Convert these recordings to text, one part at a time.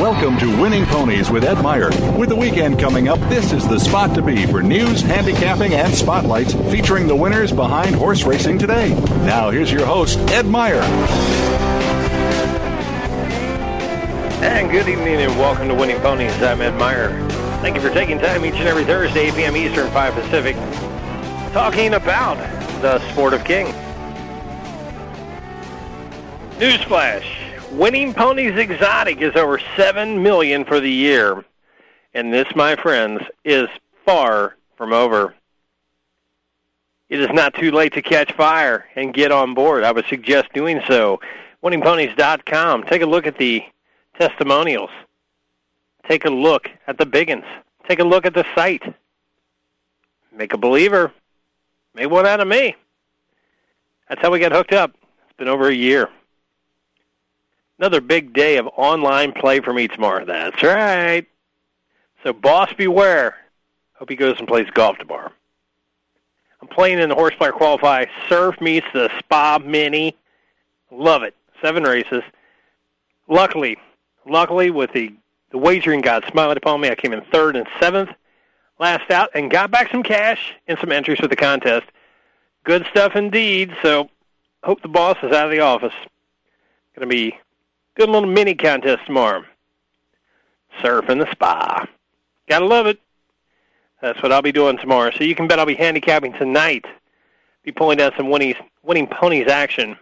Welcome to Winning Ponies with Ed Meyer. With the weekend coming up, this is the spot to be for news, handicapping, and spotlights featuring the winners behind horse racing today. Now, here's your host, Ed Meyer. And good evening and welcome to Winning Ponies. I'm Ed Meyer. Thank you for taking time each and every Thursday, 8 p.m. Eastern, 5 Pacific, talking about the sport of king. Newsflash. Winning Ponies Exotic is over 7 million for the year. And this, my friends, is far from over. It is not too late to catch fire and get on board. I would suggest doing so. WinningPonies.com. Take a look at the testimonials. Take a look at the biggins. Take a look at the site. Make a believer. Make one out of me. That's how we got hooked up. It's been over a year. Another big day of online play for me tomorrow. That's right. So boss beware. Hope he goes and plays golf tomorrow. I'm playing in the Horsepower Qualify. Surf meets the Spa Mini. Love it. Seven races. Luckily, luckily with the, the wagering god smiling upon me, I came in third and seventh last out and got back some cash and some entries for the contest. Good stuff indeed. So hope the boss is out of the office. Going to be good little mini contest tomorrow. Surf in the spa. Gotta love it. That's what I'll be doing tomorrow. So you can bet I'll be handicapping tonight. Be pulling down some winning, winning ponies action.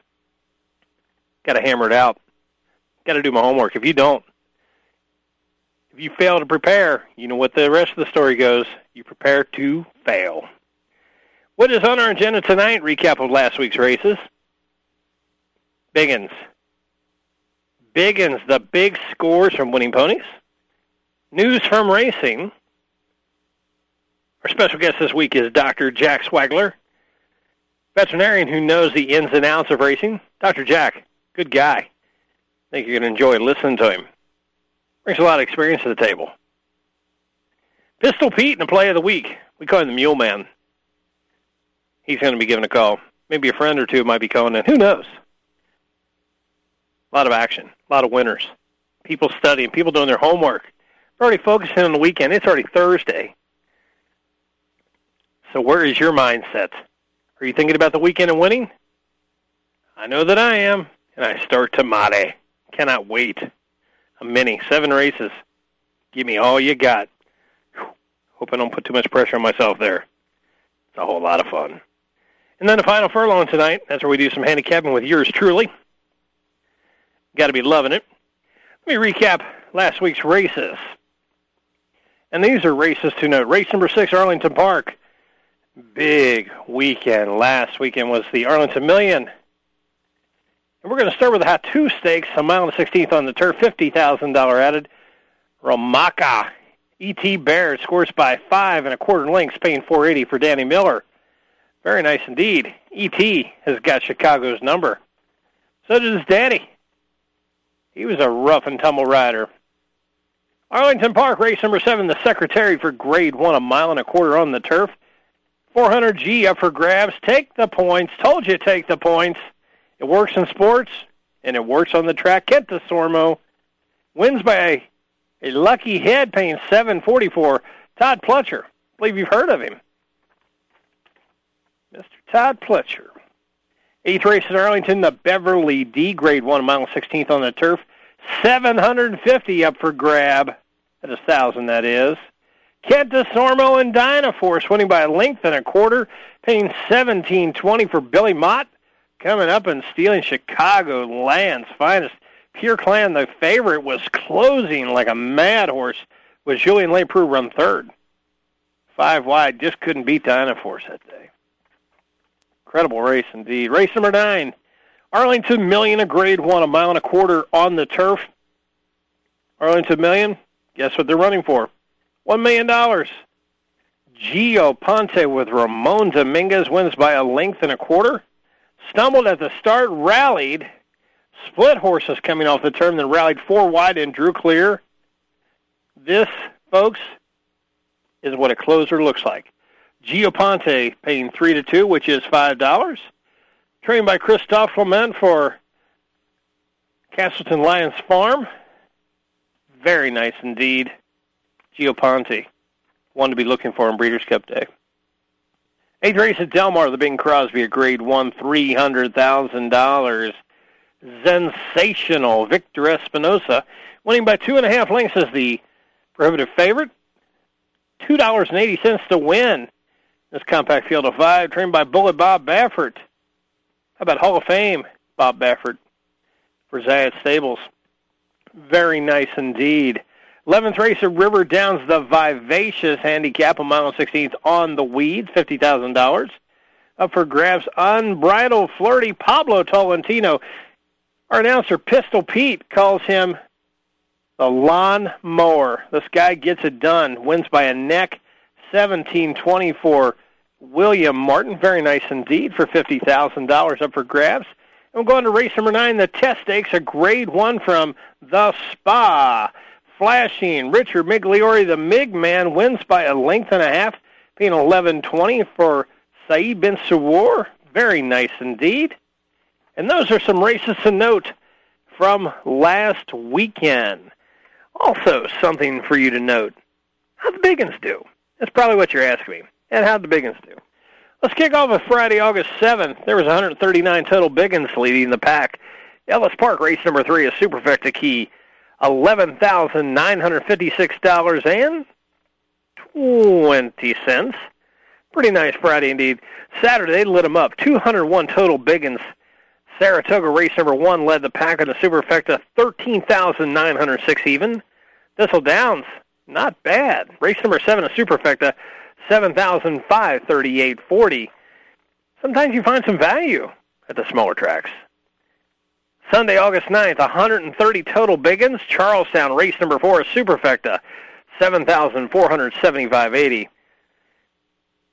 Got to hammer it out. Got to do my homework. If you don't, if you fail to prepare, you know what the rest of the story goes. You prepare to fail. What is on our agenda tonight? Recap of last week's races. Biggins. Biggins, the big scores from winning ponies. News from racing. Our special guest this week is Dr. Jack Swaggler, veterinarian who knows the ins and outs of racing. Dr. Jack, good guy. I think you're going to enjoy listening to him. Brings a lot of experience to the table. Pistol Pete in the play of the week. We call him the Mule Man. He's going to be giving a call. Maybe a friend or two might be calling in. Who knows? Lot of action, a lot of winners. People studying, people doing their homework. We're already focusing on the weekend. It's already Thursday. So where is your mindset? Are you thinking about the weekend and winning? I know that I am, and I start tomorrow. Cannot wait. A mini, seven races. Give me all you got. Hope I don't put too much pressure on myself there. It's a whole lot of fun. And then the final furlong tonight. That's where we do some handicapping with yours truly. Got to be loving it. Let me recap last week's races. And these are races to note. Race number six, Arlington Park. Big weekend. Last weekend was the Arlington Million. And we're going to start with the Hatoof Stakes, a mile and 16th on the turf, $50,000 added. Romaka, E.T. Baird scores by five and a quarter lengths, paying 480 for Danny Miller. Very nice indeed. E.T. has got Chicago's number. So does Danny. He was a rough and tumble rider. Arlington Park, race number seven, the Secretary for grade one, a mile and a quarter on the turf. 400G up for grabs. Take the points. Told you take the points. It works in sports, and it works on the track. Kent Desormeaux wins by a, lucky head, paying 744. Todd Pletcher. I believe you've heard of him. Mr. Todd Pletcher. Eighth race in Arlington, the Beverly D grade one, mile 16th on the turf. 750 up for grab at a thousand, that is. Kent Desormeaux and Dynaforce winning by a length and a quarter, paying 1720 for Billy Mott. Coming up and stealing Chicago Land's finest. Pure Clan, the favorite, was closing like a mad horse with Julien Leparoux run third. Five wide, just couldn't beat Dynaforce that day. Incredible race indeed. Race number nine, Arlington Million, a grade one, a mile and a quarter on the turf. Arlington Million, guess what they're running for? One million dollars. Gio Ponti with Ramon Dominguez wins by a length and a quarter. Stumbled at the start, rallied, split horses coming off the turn, then rallied four wide and drew clear. This, folks, is what a closer looks like. Gio Ponti paying three to two, which is five dollars. Trained by Christophe Clement for Castleton Lyons Farm. Very nice indeed. Gio Ponti. One to be looking for on Breeders' Cup Day. Eighth race at Del Mar, the Bing Crosby, a grade one, $300,000. Zensational Victor Espinoza, winning by two and a half lengths as the prohibitive favorite. $2.80 to win. This compact field of five, trained by Bullet Bob Baffert. How about Hall of Fame Bob Baffert for Zayat Stables? Very nice indeed. 11th race of River Downs, the Vivacious handicap, a mile and 16th on the weed, $50,000. Up for grabs, Unbridled Flirty, Pablo Tolentino. Our announcer, Pistol Pete, calls him the lawn mower. This guy gets it done. Wins by a neck. 17-24. William Martin. Very nice indeed for $50,000 up for grabs. And we're going to race number nine, the test stakes, a grade one from the Spa. Flashing Richard Migliore, the MIG man, wins by a length and a half, being 11-20 for Saeed bin Suroor. Very nice indeed. And those are some races to note from last weekend. Also, something for you to note. How'd the Biggins do? That's probably what you're asking me. And how'd the Biggins do? Let's kick off with Friday, August 7th. There was 139 total Biggins leading the pack. Ellis Park race number three is Superfecta Key. $11,956 and 20 cents. Pretty nice Friday indeed. Saturday, they lit them up. 201 total Biggins. Saratoga race number one led the pack in the Superfecta, 13,906 even. Thistle Downs, not bad. Race number seven, a Superfecta, 7,538.40. Sometimes you find some value at the smaller tracks. Sunday, August 9th, 130 total Biggins. Charlestown, race number four, a Superfecta, 7,475.80.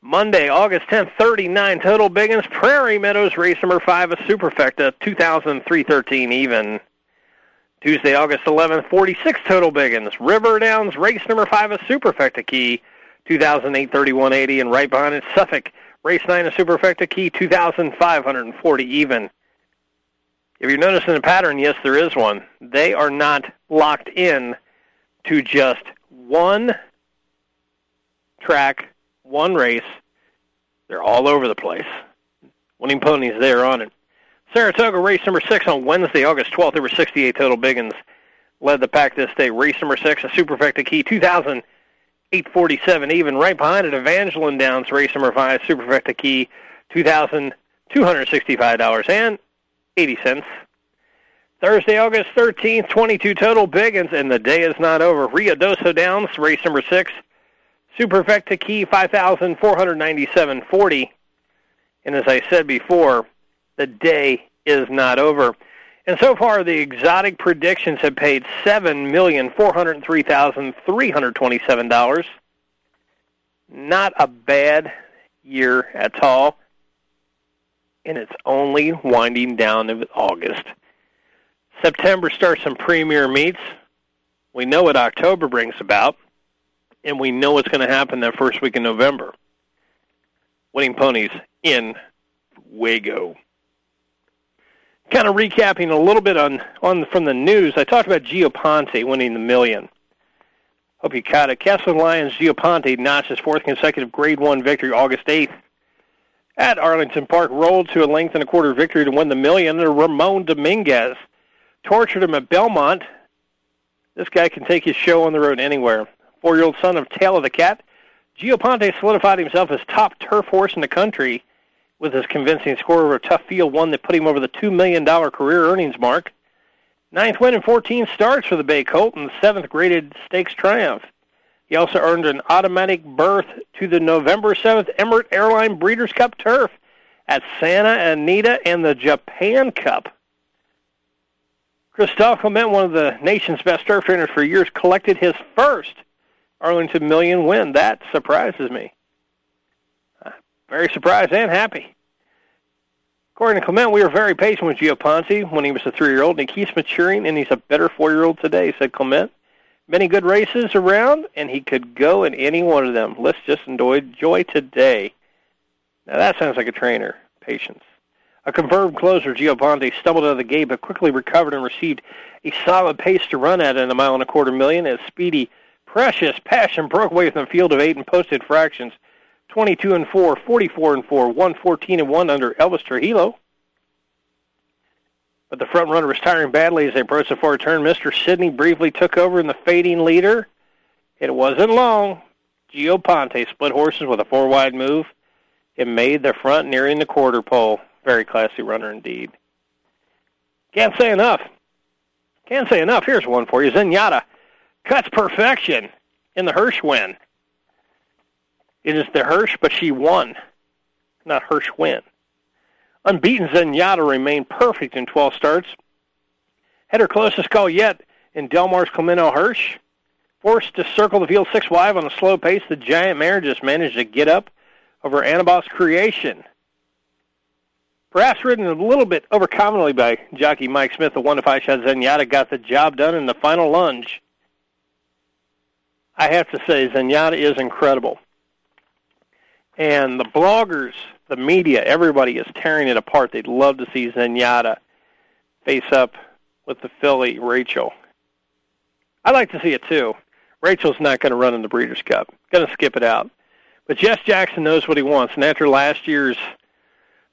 Monday, August 10th, 39 total Biggins. Prairie Meadows, race number five, a Superfecta, 2,313 even. Tuesday, August 11th, 46 total Biggins. River Downs, race number five, a Superfecta key, 2,831.80. And right behind it, Suffolk, race nine, a Superfecta key, 2,540 even. If you're noticing a pattern, yes, there is one. They are not locked in to just one track one race. They're all over the place. Winning ponies there on it. Saratoga race number six on Wednesday, August 12th. There were 68 total biggins. Led the pack this day. Race number six, a Superfecta Key, 2,847 even. Right behind it, Evangeline Downs, race number five, Superfecta Key, $2,265 and 80 cents. Thursday, August 13th, 22 total biggins, and the day is not over. Ruidoso Downs, race number six, Superfecta Key 5,497.40. And as I said before, the day is not over. And so far, the exotic predictions have paid seven million four hundred three thousand three hundred twenty-seven dollars. Not a bad year at all, and it's only winding down in August. September starts some premier meets. We know what October brings about and we know what's going to happen that first week in November. Winning ponies in Wago. Kind of recapping a little bit on, on from the news, I talked about Gio Ponti winning the million. Hope you caught it. Castle Lions Gio Ponti notched his fourth consecutive Grade 1 victory August 8th at Arlington Park, rolled to a length and a quarter victory to win the million. And Ramon Dominguez tortured him at Belmont. This guy can take his show on the road anywhere four-year-old son of Tale of the Cat. Gio Ponti solidified himself as top turf horse in the country with his convincing score over a tough field, one that put him over the $2 million career earnings mark. Ninth win in 14 starts for the Bay Colt and seventh graded stakes triumph. He also earned an automatic berth to the November 7th Emirates Airline Breeders' Cup turf at Santa Anita and the Japan Cup. Christophe Clement, one of the nation's best turf trainers for years, collected his first Arlington Million win. That surprises me. Very surprised and happy. According to Clement, we were very patient with Gio Ponti when he was a three-year-old, and he keeps maturing, and he's a better four-year-old today, said Clement. Many good races around, and he could go in any one of them. Let's just enjoy joy today. Now that sounds like a trainer. Patience. A confirmed closer, Gio Ponti, stumbled out of the gate but quickly recovered and received a solid pace to run at in a mile and a quarter million as Speedy Precious Passion broke away from the field of eight and posted fractions 22 and 4, 44 and 4, 114 and 1 under Elvis Trujillo. But the front runner was tiring badly as they approached the far turn. Mr. Sidney briefly took over in the fading leader. It wasn't long. Gio Ponti split horses with a four wide move. It made the front nearing the quarter pole. Very classy runner indeed. Can't say enough. Can't say enough. Here's one for you. Zenyatta cuts perfection in the Hirsch win. It is the Hirsch, but she won, not Hirsch win. Unbeaten Zenyatta remained perfect in 12 starts. Had her closest call yet in Del Mar's Clemento Hirsch. Forced to circle the field six wide on a slow pace, the giant mare just managed to get up over Anabaa's Creation. Perhaps ridden a little bit overconfidently by jockey Mike Smith, the one to five shot Zenyatta got the job done in the final lunge. I have to say, Zenyatta is incredible. And the bloggers, the media, everybody is tearing it apart. They'd love to see Zenyatta face up with the filly, Rachel. I'd like to see it too. Rachel's not going to run in the Breeders' Cup. Going to skip it out. But Jess Jackson knows what he wants. And after last year's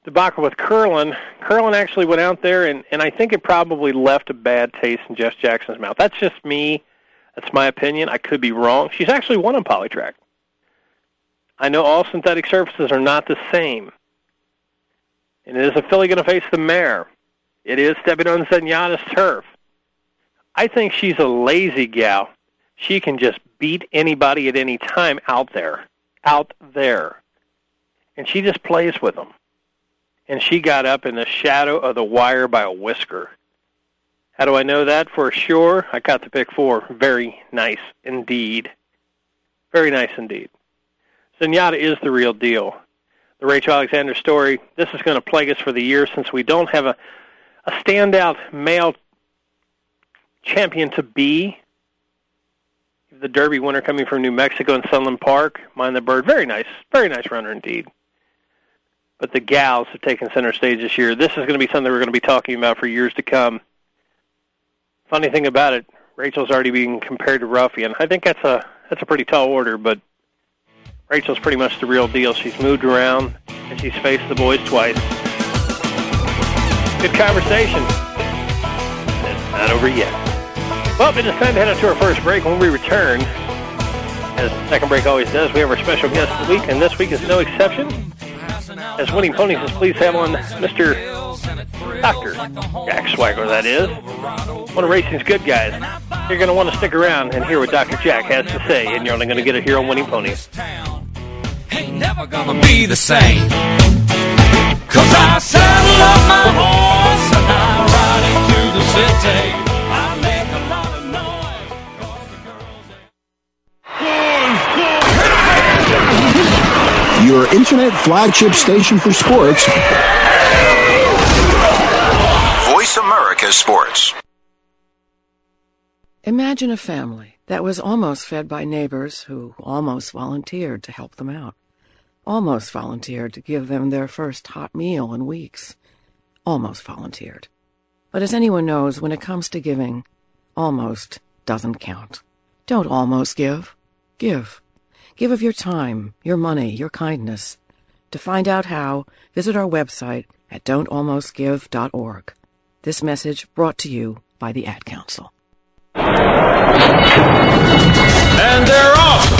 debacle with Curlin, Curlin actually went out there, and, and I think it probably left a bad taste in Jess Jackson's mouth. That's just me. That's my opinion. I could be wrong. She's actually won on Polytrack. I know all synthetic surfaces are not the same. And is a filly going to face the mare? It is stepping on Zenyatta's turf. I think she's a lazy gal. She can just beat anybody at any time out there. Out there. And she just plays with them and she got up in the shadow of the wire by a whisker. How do I know that for sure? I got the pick four. Very nice indeed. Very nice indeed. Zenyatta is the real deal. The Rachel Alexandra story, this is going to plague us for the year since we don't have a, a standout male champion to be. The Derby winner coming from New Mexico in Sunland Park, Mine That Bird. Very nice. Very nice runner indeed but the gals have taken center stage this year. This is going to be something we're going to be talking about for years to come. Funny thing about it, Rachel's already being compared to Ruffian. I think that's a that's a pretty tall order, but Rachel's pretty much the real deal. She's moved around and she's faced the boys twice. Good conversation. It's not over yet. Well, it is time to head out to our first break. When we return, as second break always does, we have our special guest of the week, and this week is no exception. As Winning Ponies to have on Mr. Dr. Jack Swaggler, that is. One of racing's good guys. You're going to want to stick around and hear what Dr. Jack has to say, and you're only going to get it here on Winning Ponies. Ain't never gonna be the same. Cause I saddle up my horse and I ride into the city. I make a lot of noise. 'cause the girls Your internet flagship station for sports. America Sports. Imagine a family that was almost fed by neighbors who almost volunteered to help them out. Almost volunteered to give them their first hot meal in weeks. Almost volunteered. But as anyone knows, when it comes to giving, almost doesn't count. Don't almost give. Give. Give of your time, your money, your kindness. To find out how, visit our website at don'talmostgive.org. This message brought to you by the Ad Council. And they're off.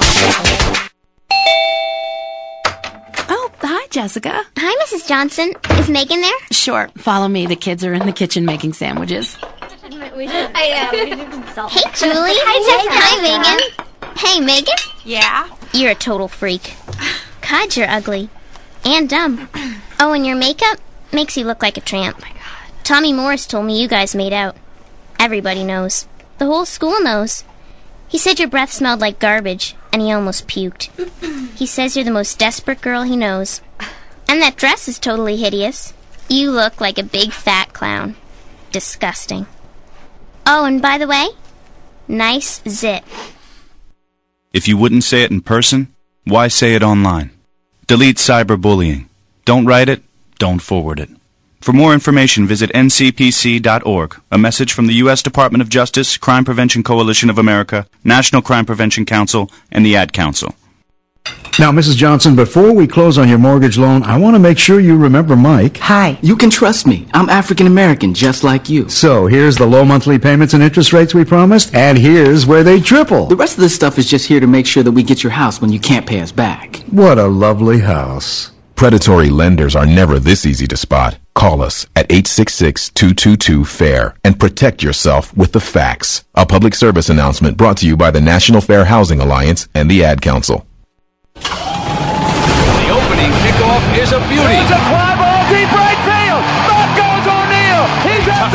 Jessica. Hi, Mrs. Johnson. Is Megan there? Sure. Follow me. The kids are in the kitchen making sandwiches. I uh, am. Hey, Julie. Hi, Jessica. Hi, Megan. Hey, Megan. Yeah? You're a total freak. God, you're ugly. And dumb. Oh, and your makeup makes you look like a tramp. Oh Tommy Morris told me you guys made out. Everybody knows. The whole school knows. He said your breath smelled like garbage, and he almost puked. he says you're the most desperate girl he knows. And that dress is totally hideous. You look like a big fat clown. Disgusting. Oh, and by the way, nice zit. If you wouldn't say it in person, why say it online? Delete cyberbullying. Don't write it, don't forward it. For more information, visit ncpc.org. A message from the U.S. Department of Justice, Crime Prevention Coalition of America, National Crime Prevention Council, and the Ad Council. Now, Mrs. Johnson, before we close on your mortgage loan, I want to make sure you remember Mike. Hi, you can trust me. I'm African American, just like you. So, here's the low monthly payments and interest rates we promised, and here's where they triple. The rest of this stuff is just here to make sure that we get your house when you can't pay us back. What a lovely house. Predatory lenders are never this easy to spot. Call us at 866-222-FAIR and protect yourself with the facts. A public service announcement brought to you by the National Fair Housing Alliance and the Ad Council. The opening kickoff is a beauty.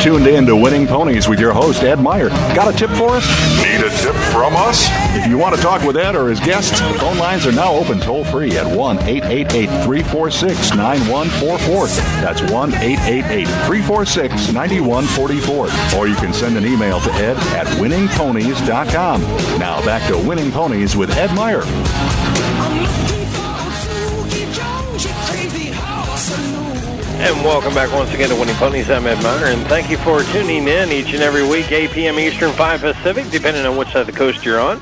Tuned in to Winning Ponies with your host, Ed Meyer. Got a tip for us? Need a tip from us? If you want to talk with Ed or his guests, the phone lines are now open toll free at 1 888 346 9144. That's 1 888 346 9144. Or you can send an email to ed at winningponies.com. Now back to Winning Ponies with Ed Meyer. And welcome back once again to Winning Ponies. I'm Ed Meyer, and thank you for tuning in each and every week, 8 p.m. Eastern, 5 Pacific, depending on which side of the coast you're on.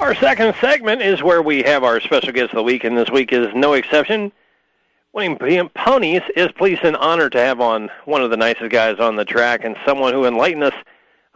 Our second segment is where we have our special guest of the week, and this week is no exception. Winning Ponies is pleased and honored to have on one of the nicest guys on the track and someone who enlightened us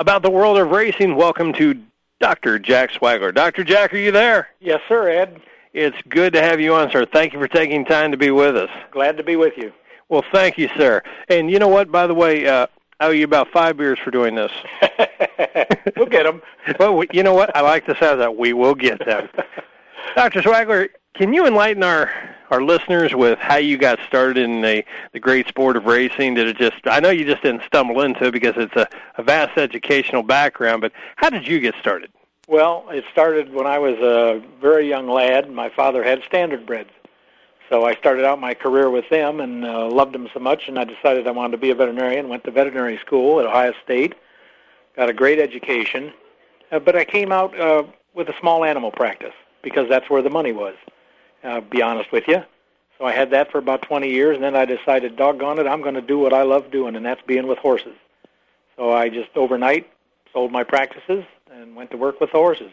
about the world of racing. Welcome to Dr. Jack Swaggler. Dr. Jack, are you there? Yes, sir, Ed. It's good to have you on, sir. Thank you for taking time to be with us. Glad to be with you. Well, thank you, sir. And you know what? By the way, uh, I owe you about five beers for doing this. we'll get them. well, we, you know what? I like the sound of that. We will get them. Dr. Swaggler, can you enlighten our our listeners with how you got started in the the great sport of racing? Did it just? I know you just didn't stumble into it because it's a, a vast educational background, but how did you get started? Well, it started when I was a very young lad. My father had standardbreds. So I started out my career with them and uh, loved them so much, and I decided I wanted to be a veterinarian. Went to veterinary school at Ohio State, got a great education, uh, but I came out uh, with a small animal practice because that's where the money was. Uh, be honest with you. So I had that for about 20 years, and then I decided, doggone it, I'm going to do what I love doing, and that's being with horses. So I just overnight sold my practices and went to work with horses.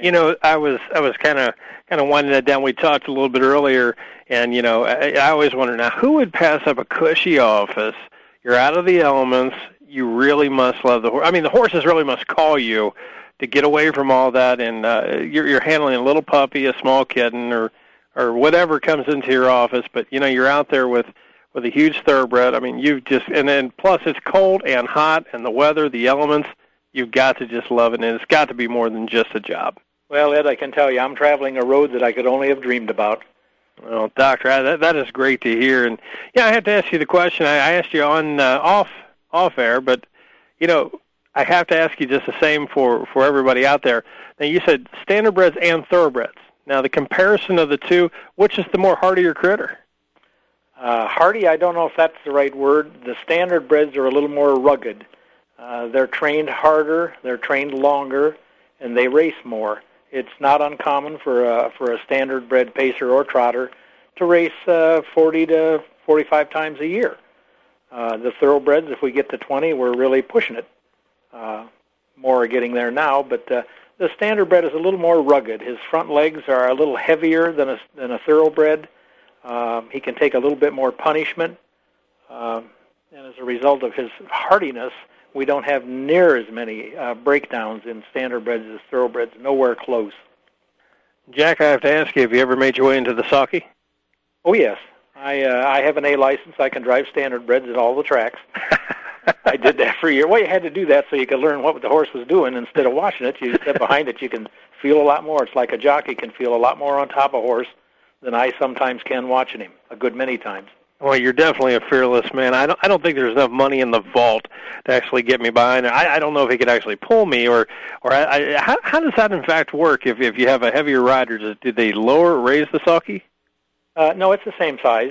You know, I was I was kind of kind of winding that down. We talked a little bit earlier, and you know, I, I always wonder now who would pass up a cushy office. You're out of the elements. You really must love the horse. I mean, the horses really must call you to get away from all that, and uh, you're you're handling a little puppy, a small kitten, or or whatever comes into your office. But you know, you're out there with with a huge thoroughbred. I mean, you've just and then plus it's cold and hot, and the weather, the elements you've got to just love it, and it's got to be more than just a job. Well, Ed, I can tell you, I'm traveling a road that I could only have dreamed about. Well, Doctor, that that is great to hear, and yeah, I have to ask you the question I, I asked you on uh, off off air, but you know, I have to ask you just the same for for everybody out there. Now you said standardbreds and thoroughbreds. Now the comparison of the two, which is the more hardier critter? Uh, hardy, I don't know if that's the right word. The standardbreds are a little more rugged. Uh, they're trained harder, they're trained longer, and they race more. It's not uncommon for a, for a standardbred pacer or trotter to race uh, 40 to 45 times a year. Uh, the thoroughbreds, if we get to 20, we're really pushing it. Uh, more are getting there now, but uh, the standardbred is a little more rugged. His front legs are a little heavier than a, than a thoroughbred. Um, he can take a little bit more punishment, um, and as a result of his hardiness, we don't have near as many uh, breakdowns in standardbreds as thoroughbreds. Nowhere close. Jack, I have to ask you: Have you ever made your way into the sulky? Oh yes, I uh, I have an A license. I can drive standardbreds at all the tracks. I did that for a year. Well, you had to do that so you could learn what the horse was doing instead of watching it. You step behind it, you can feel a lot more. It's like a jockey can feel a lot more on top of a horse than I sometimes can watching him. A good many times. Well, you're definitely a fearless man. I don't. I don't think there's enough money in the vault to actually get me behind. I, I don't know if he could actually pull me, or, or I, I, how, how does that in fact work? If if you have a heavier rider, does, do they lower, or raise the sulky? Uh, no, it's the same size.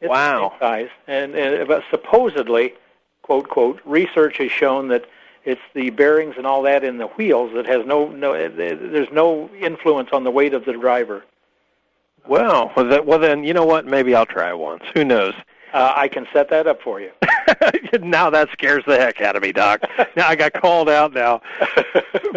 It's wow. The same size, and, and but supposedly, quote quote, research has shown that it's the bearings and all that in the wheels that has no no. There's no influence on the weight of the driver. Well, well, that, well then, you know what? Maybe I'll try once. Who knows? Uh, I can set that up for you. now that scares the heck out of me, Doc. now I got called out now.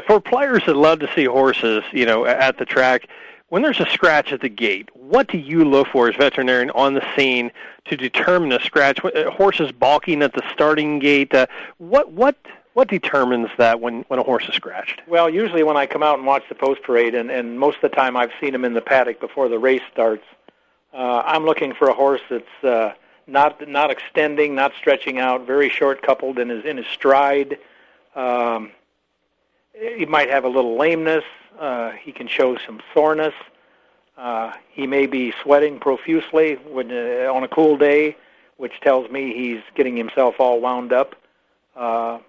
for players that love to see horses, you know, at the track, when there's a scratch at the gate, what do you look for as veterinarian on the scene to determine a scratch? Horses balking at the starting gate. Uh, what what what determines that when, when a horse is scratched? Well, usually when I come out and watch the post parade, and, and most of the time I've seen him in the paddock before the race starts, uh, I'm looking for a horse that's uh, not not extending, not stretching out, very short coupled in his in his stride. Um, he might have a little lameness. Uh, he can show some soreness. Uh, he may be sweating profusely when, uh, on a cool day, which tells me he's getting himself all wound up. Uh,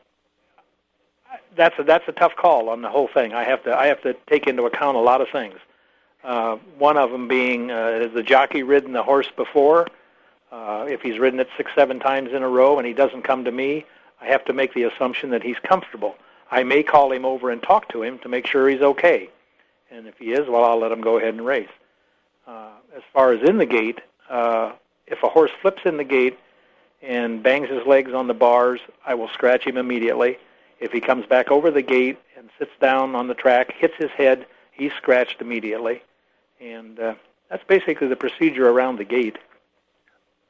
that's a, that's a tough call on the whole thing. I have to I have to take into account a lot of things. Uh, one of them being uh, has the jockey ridden the horse before? Uh, if he's ridden it six seven times in a row and he doesn't come to me, I have to make the assumption that he's comfortable. I may call him over and talk to him to make sure he's okay. And if he is, well, I'll let him go ahead and race. Uh, as far as in the gate, uh, if a horse flips in the gate and bangs his legs on the bars, I will scratch him immediately. If he comes back over the gate and sits down on the track, hits his head, he's scratched immediately. And uh, that's basically the procedure around the gate.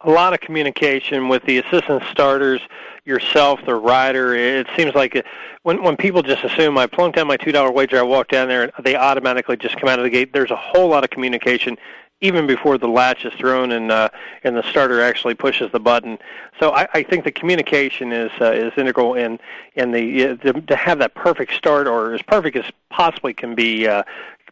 A lot of communication with the assistant starters, yourself, the rider. It seems like it, when when people just assume I plunked down my two dollar wager, I walk down there, and they automatically just come out of the gate. There's a whole lot of communication even before the latch is thrown and uh, and the starter actually pushes the button. So I, I think the communication is uh, is integral in in the uh, to, to have that perfect start or as perfect as possibly can be. Uh,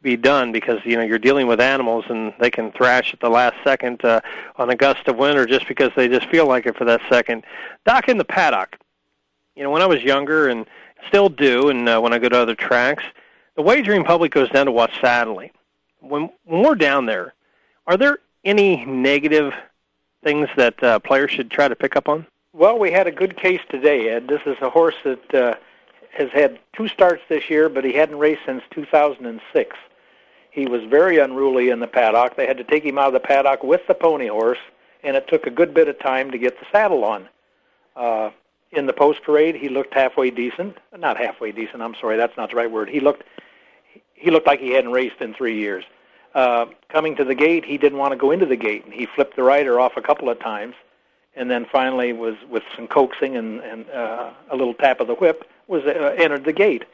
be done because you know you're dealing with animals and they can thrash at the last second uh, on a gust of wind or just because they just feel like it for that second. Doc in the paddock, you know when I was younger and still do, and uh, when I go to other tracks, the wagering public goes down to watch Satellite. When when we're down there, are there any negative things that uh, players should try to pick up on? Well, we had a good case today, Ed. This is a horse that uh, has had two starts this year, but he hadn't raced since 2006. He was very unruly in the paddock. They had to take him out of the paddock with the pony horse, and it took a good bit of time to get the saddle on. Uh, in the post parade, he looked halfway decent. Not halfway decent. I'm sorry, that's not the right word. He looked he looked like he hadn't raced in three years. Uh, coming to the gate, he didn't want to go into the gate, and he flipped the rider off a couple of times, and then finally was with some coaxing and, and uh, a little tap of the whip was uh, entered the gate.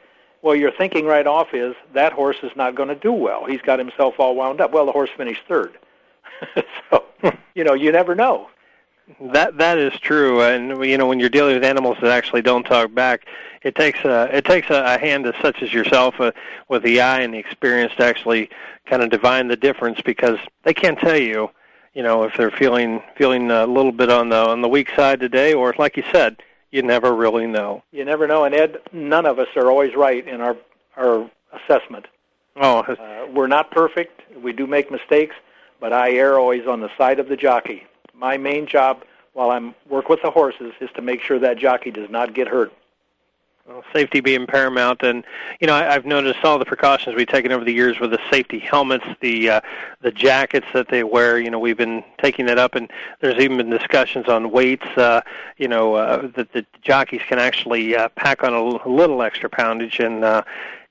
Well, your thinking right off is that horse is not going to do well. He's got himself all wound up. Well, the horse finished third, so you know you never know. That that is true, and you know when you're dealing with animals that actually don't talk back, it takes a it takes a, a hand as such as yourself uh, with the eye and the experience to actually kind of divine the difference because they can't tell you, you know, if they're feeling feeling a little bit on the on the weak side today, or like you said, you never really know. You never know, and Ed, none of us are always right in our our assessment. Oh, Uh, we're not perfect. We do make mistakes, but I err always on the side of the jockey. My main job while I'm work with the horses is to make sure that jockey does not get hurt. Well, safety being paramount, and you know I, I've noticed all the precautions we've taken over the years with the safety helmets, the uh, the jackets that they wear. You know we've been taking that up, and there's even been discussions on weights. Uh, you know uh, that the jockeys can actually uh, pack on a little extra poundage, and uh,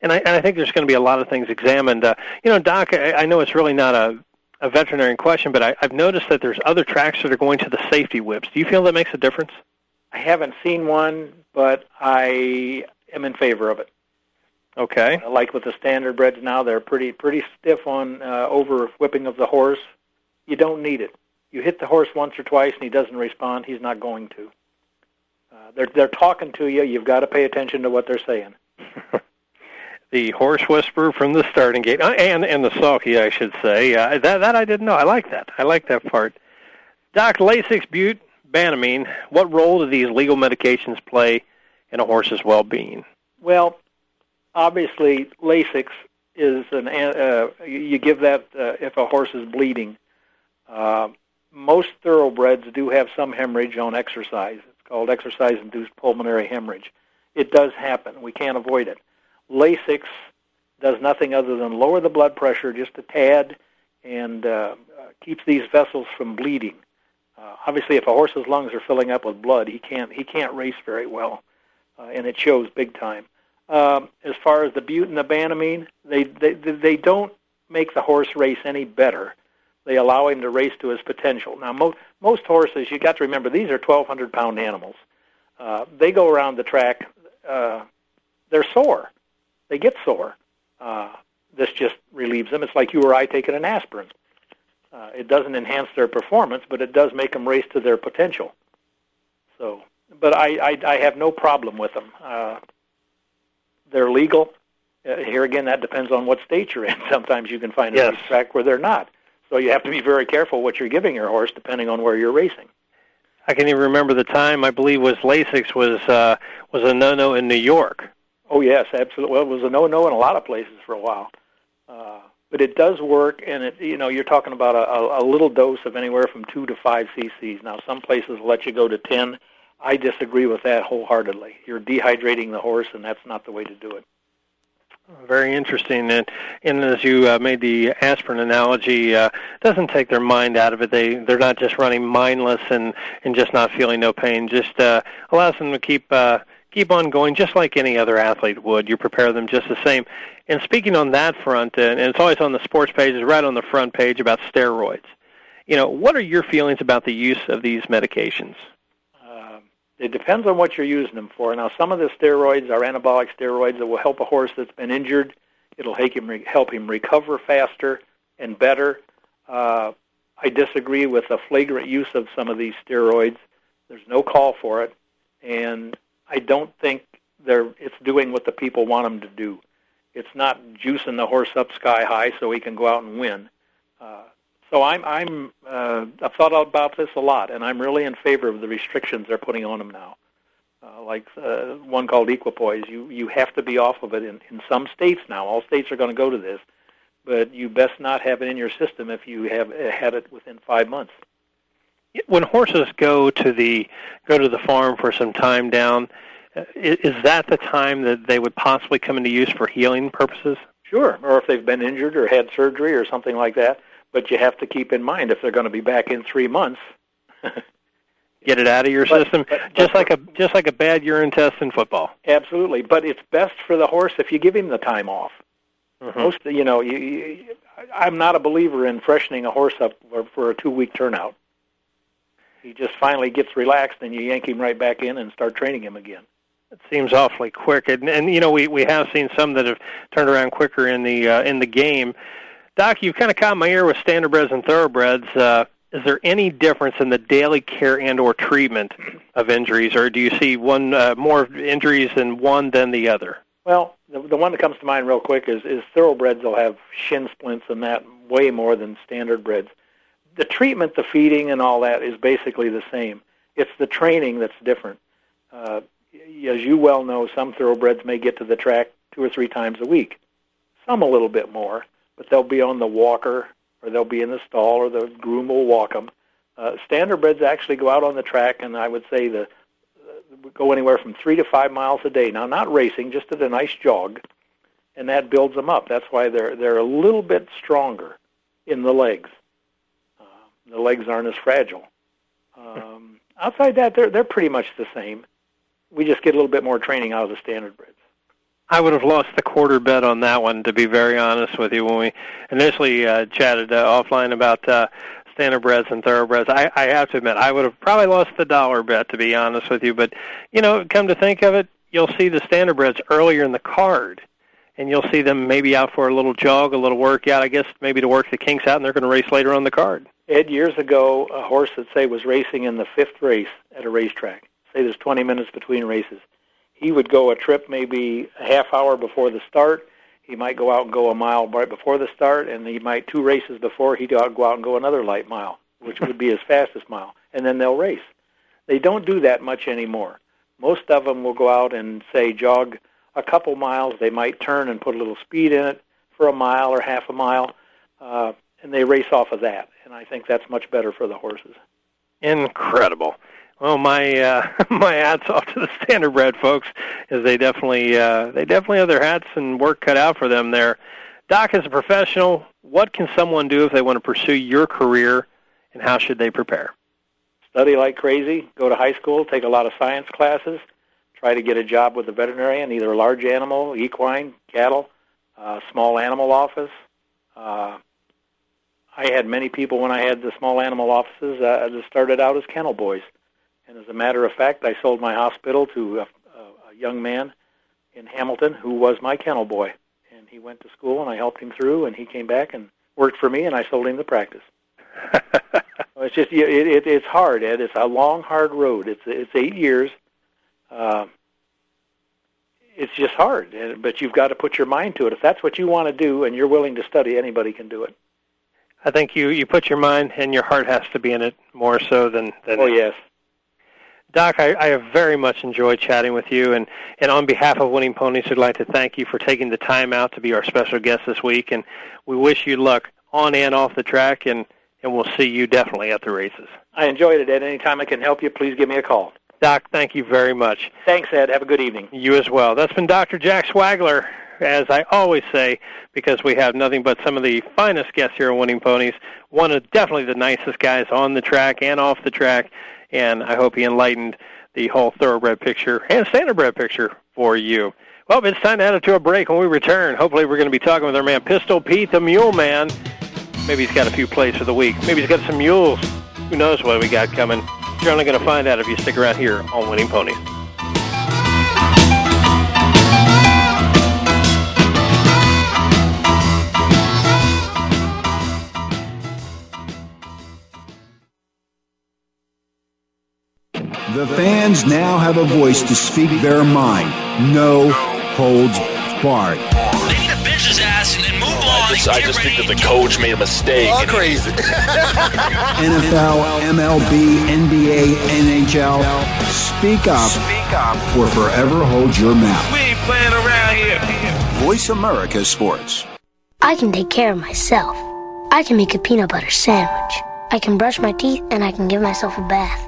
and I, and I think there's going to be a lot of things examined. Uh, you know, Doc, I, I know it's really not a a veterinarian question, but I, I've noticed that there's other tracks that are going to the safety whips. Do you feel that makes a difference? I haven't seen one, but I am in favor of it. Okay. Like with the standard breds now, they're pretty pretty stiff on uh, over whipping of the horse. You don't need it. You hit the horse once or twice and he doesn't respond. He's not going to. Uh, they're they're talking to you. You've got to pay attention to what they're saying. the horse whisperer from the starting gate, uh, and and the sulky, I should say. Uh, that that I didn't know. I like that. I like that part. Doc Lasix, Bute, Banamine. What role do these legal medications play in a horse's well-being? Well, obviously, Lasix is an uh, you give that uh, if a horse is bleeding. Uh, most thoroughbreds do have some hemorrhage on exercise. It's called exercise-induced pulmonary hemorrhage. It does happen. We can't avoid it. Lasix does nothing other than lower the blood pressure just a tad and uh, keeps these vessels from bleeding. Uh, obviously, if a horse's lungs are filling up with blood, he can't he can't race very well, uh, and it shows big time. Um, as far as the bute and the banamine, they, they they don't make the horse race any better. They allow him to race to his potential. Now, mo- most horses, you got to remember, these are 1,200 pound animals. Uh, they go around the track. Uh, they're sore. They get sore. Uh, this just relieves them. It's like you or I taking an aspirin. Uh, it doesn't enhance their performance, but it does make them race to their potential. So, but I, I, I have no problem with them. Uh, they're legal. Uh, here again, that depends on what state you're in. Sometimes you can find a Yes. track where they're not. So you have to be very careful what you're giving your horse, depending on where you're racing. I can even remember the time I believe was Lasix was uh, was a no-no in New York. Oh yes, absolutely. Well, it was a no-no in a lot of places for a while, uh, but it does work. And it, you know, you're talking about a, a, little dose of anywhere from two to five cc's. Now, some places let you go to ten. I disagree with that wholeheartedly. You're dehydrating the horse, and that's not the way to do it. Very interesting, and and as you uh, made the aspirin analogy, uh, doesn't take their mind out of it. They they're not just running mindless and and just not feeling no pain. Just uh, allows them to keep uh, keep on going, just like any other athlete would. You prepare them just the same. And speaking on that front, and, it's always on the sports pages, right on the front page about steroids. You know, what are your feelings about the use of these medications? It depends on what you're using them for. Now, some of the steroids are anabolic steroids that will help a horse that's been injured. It'll help him, re- help him recover faster and better. Uh, I disagree with the flagrant use of some of these steroids. There's no call for it, and I don't think they're it's doing what the people want them to do. It's not juicing the horse up sky high so he can go out and win. Uh, so I'm I'm uh, I've thought about this a lot, and I'm really in favor of the restrictions they're putting on them now. Uh, like uh, one called equipoise, you you have to be off of it in, in some states now. All states are going to go to this, but you best not have it in your system if you have uh, had it within five months. When horses go to the go to the farm for some time down, uh, is that the time that they would possibly come into use for healing purposes? Sure, or if they've been injured or had surgery or something like that. But you have to keep in mind if they're going to be back in three months. Get it out of your But- system, but- just like a just like a bad urine test in football. Absolutely, but it's best for the horse if you give him the time off. Mm-hmm. Most, you know, you, you, I'm not a believer in freshening a horse up for, for a two-week turnout. He just finally gets relaxed, and you yank him right back in and start training him again. It seems awfully quick, and, and you know we we have seen some that have turned around quicker in the uh, in the game. Doc, you've kind of caught my ear with standardbreds and thoroughbreds. Uh, is there any difference in the daily care and or treatment of injuries, or do you see one uh, more injuries in one than the other? Well, the, the one that comes to mind real quick is, is thoroughbreds will have shin splints and that way more than standard breds. The treatment, the feeding, and all that is basically the same. It's the training that's different. Uh, as you well know, some thoroughbreds may get to the track two or three times a week. Some a little bit more, but they'll be on the walker or they'll be in the stall or the groom will walk them. Uh, standardbreds actually go out on the track, and I would say the uh, go anywhere from three to five miles a day. Now, not racing, just at a nice jog, and that builds them up. That's why they're they're a little bit stronger in the legs. The legs aren't as fragile. Um, outside that, they're they're pretty much the same. We just get a little bit more training out of the standardbreds. I would have lost the quarter bet on that one, to be very honest with you. When we initially uh, chatted uh, offline about uh, standardbreds and thoroughbreds, I, I have to admit I would have probably lost the dollar bet, to be honest with you. But you know, come to think of it, you'll see the standardbreds earlier in the card, and you'll see them maybe out for a little jog, a little workout. I guess maybe to work the kinks out, and they're going to race later on the card. Ed, years ago, a horse that say was racing in the fifth race at a racetrack. Say there's 20 minutes between races he would go a trip maybe a half hour before the start. He might go out and go a mile right before the start, and he might two races before he'd go out and go another light mile, which would be his fastest mile, and then they'll race. They don't do that much anymore. Most of them will go out and say jog a couple miles. They might turn and put a little speed in it for a mile or half a mile, uh, and they race off of that. And I think that's much better for the horses. Incredible. Well, my uh, my hats off to the standardbred folks, as they definitely uh, they definitely have their hats and work cut out for them there. Doc, as a professional, what can someone do if they want to pursue your career, and how should they prepare? Study like crazy. Go to high school. Take a lot of science classes. Try to get a job with a veterinarian, either a large animal, equine, cattle, uh, small animal office. Uh, I had many people when I had the small animal offices uh, that started out as kennel boys and as a matter of fact, I sold my hospital to a, a, young man in Hamilton who was my kennel boy. And he went to school, and I helped him through, and he came back and worked for me, and I sold him the practice. it's just it, it, it's hard, Ed. It's a long, hard road. It's it's eight years. Uh, it's just hard, but you've got to put your mind to it. If that's what you want to do, and you're willing to study, anybody can do it. I think you you put your mind and your heart has to be in it more so than than oh yes Doc, I, I have very much enjoyed chatting with you, and, and on behalf of Winning Ponies, I'd like to thank you for taking the time out to be our special guest this week, and we wish you luck on and off the track, and, and we'll see you definitely at the races. I enjoyed it, Ed. Anytime I can help you, please give me a call. Doc, thank you very much. Thanks, Ed. Have a good evening. You as well. That's been Dr. Jack Swaggler, as I always say, because we have nothing but some of the finest guests here at Winning Ponies. One of definitely the nicest guys on the track and off the track and I hope he enlightened the whole thoroughbred picture and standardbred picture for you. Well, it's time to head to a break. When we return, hopefully we're going to be talking with our man Pistol Pete, the Mule Man. Maybe he's got a few plays for the week. Maybe he's got some mules. Who knows what we got coming? You're only going to find out if you stick around here on Winning Ponies. The fans now have a voice to speak their mind. No holds barred. They need to bench his ass and move on. I just, I just think that the coach made a mistake. All crazy. NFL, MLB, NBA, NHL. Speak up. Speak up. Or forever hold your mouth. We ain't playing around here. Voice America Sports. I can take care of myself. I can make a peanut butter sandwich. I can brush my teeth and I can give myself a bath.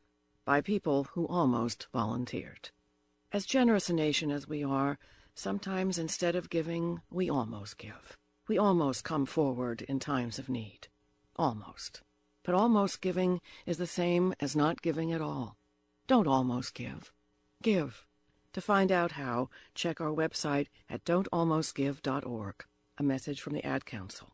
by people who almost volunteered. As generous a nation as we are, sometimes instead of giving, we almost give. We almost come forward in times of need. Almost. But almost giving is the same as not giving at all. Don't almost give. Give. To find out how, check our website at don'talmostgive.org. A message from the Ad Council.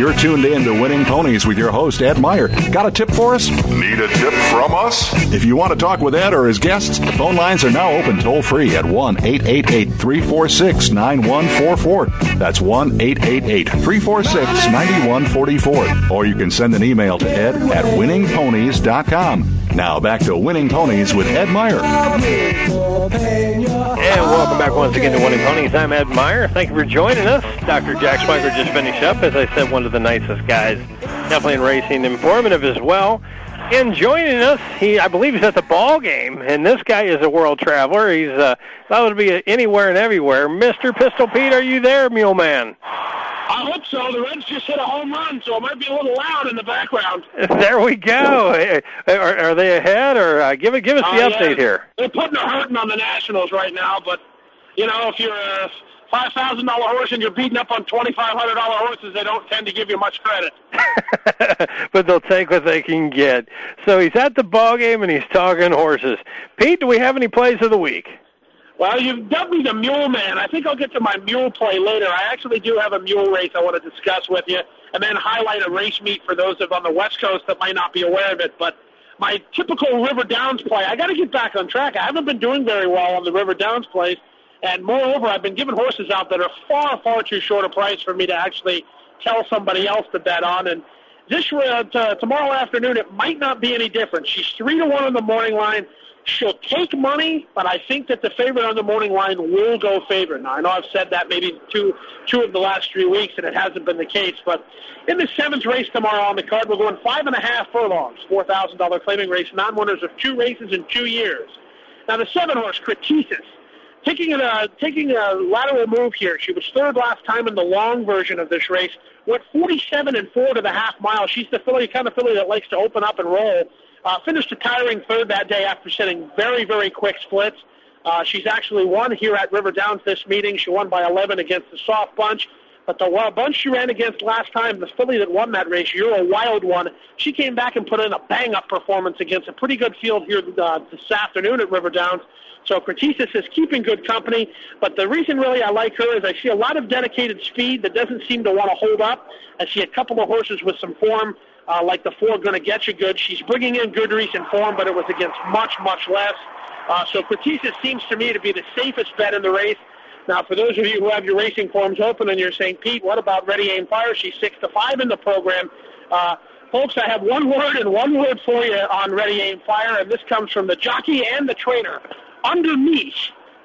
You're tuned in to Winning Ponies with your host, Ed Meyer. Got a tip for us? Need a tip from us? If you want to talk with Ed or his guests, the phone lines are now open toll free at 1 888 346 9144. That's 1 888 346 9144. Or you can send an email to ed at winningponies.com. Now back to Winning Ponies with Ed Meyer. And welcome back once again to One Winning Ponies. I'm Ed Meyer. Thank you for joining us. Dr. Jack Schwenker just finished up. As I said, one of the nicest guys, definitely in racing, informative as well. And joining us, he I believe he's at the ball game, and this guy is a world traveler. He's uh, allowed to be anywhere and everywhere. Mr. Pistol Pete, are you there, Mule Man? I hope so. The Reds just hit a home run, so it might be a little loud in the background. There we go. Are, are they ahead, or uh, give give us the Uh, update yeah. here? They're putting a hurting on the Nationals right now, but you know, if you're a five thousand dollar horse and you're beating up on twenty five hundred dollar horses, they don't tend to give you much credit. but they'll take what they can get. So he's at the ball game and he's talking horses. Pete, do we have any plays of the week? Well, you've dubbed me the Mule Man. I think I'll get to my mule play later. I actually do have a mule race I want to discuss with you, and then highlight a race meet for those of on the West Coast that might not be aware of it. But my typical River Downs play, I got to get back on track. I haven't been doing very well on the River Downs plays, and moreover, I've been giving horses out that are far, far too short a price for me to actually tell somebody else to bet on. And this uh, t- tomorrow afternoon, it might not be any different. She's three to one on the morning line. She'll take money, but I think that the favorite on the morning line will go favorite. Now, I know I've said that maybe two two of the last three weeks, and it hasn't been the case. But in the seventh race tomorrow on the card, we're going five and a half furlongs, four thousand dollar claiming race, non-winners of two races in two years. Now, the seven horse Cretisis taking a taking a lateral move here. She was third last time in the long version of this race. Went 47 and four to the half mile. She's the filly kind of filly that likes to open up and roll. Uh, finished a tiring third that day after setting very very quick splits. Uh, she's actually won here at River Downs this meeting. She won by 11 against the soft bunch. But the wa- bunch she ran against last time, the filly that won that race, you're a wild one. She came back and put in a bang-up performance against a pretty good field here uh, this afternoon at River Downs. So Cretisis is keeping good company. But the reason really I like her is I see a lot of dedicated speed that doesn't seem to want to hold up. I see a couple of horses with some form, uh, like the four going to get you good. She's bringing in good recent form, but it was against much, much less. Uh, so Cretisis seems to me to be the safest bet in the race. Now, for those of you who have your racing forms open and you're saying, Pete, what about Ready Aim Fire? She's six to five in the program. Uh, folks, I have one word and one word for you on Ready Aim Fire, and this comes from the jockey and the trainer. Underneath,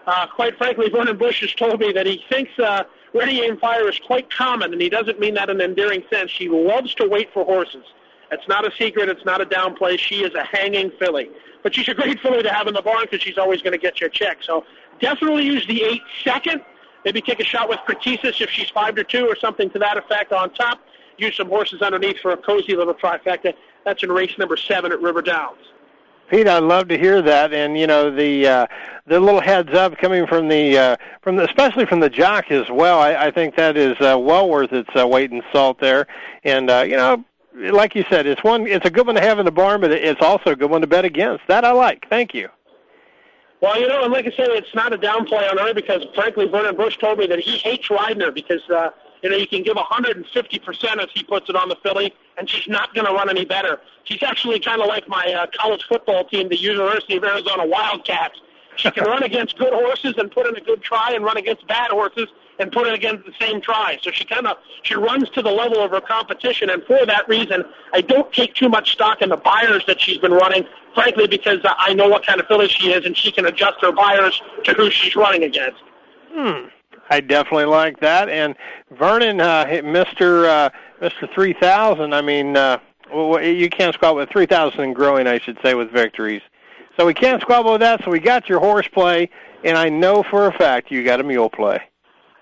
uh, quite frankly, Vernon Bush has told me that he thinks uh, Ready Aim Fire is quite common, and he doesn't mean that in an endearing sense. She loves to wait for horses. It's not a secret. It's not a downplay. She is a hanging filly. But she's a great filly to have in the barn because she's always going to get you a check. So definitely use the eight second. Maybe take a shot with Cretisis if she's five to two or something to that effect on top. Use some horses underneath for a cozy little trifecta. That's in race number seven at River Downs. Pete, I'd love to hear that, and you know the uh, the little heads up coming from the uh, from the, especially from the jock as well. I, I think that is uh, well worth its uh, weight in salt there, and uh, you know, like you said, it's one it's a good one to have in the barn, but it's also a good one to bet against. That I like. Thank you. Well, you know, and like I said, it's not a downplay on her because, frankly, Vernon Bush told me that he hates riding her because, uh, you know, you can give 150% as he puts it on the filly, and she's not going to run any better. She's actually kind of like my uh, college football team, the University of Arizona Wildcats. She can run against good horses and put in a good try, and run against bad horses and put in against the same try. So she kind of she runs to the level of her competition, and for that reason, I don't take too much stock in the Beyers that she's been running. Frankly, because I know what kind of filly she is, and she can adjust her Beyers to who she's running against. Hmm. I definitely like that. And Vernon, uh, Mister uh, Mister Three Thousand. I mean, uh, well, you can't squabble with three thousand growing, I should say, with victories. So we can't squabble with that. So we got your horse play, and I know for a fact you got a mule play.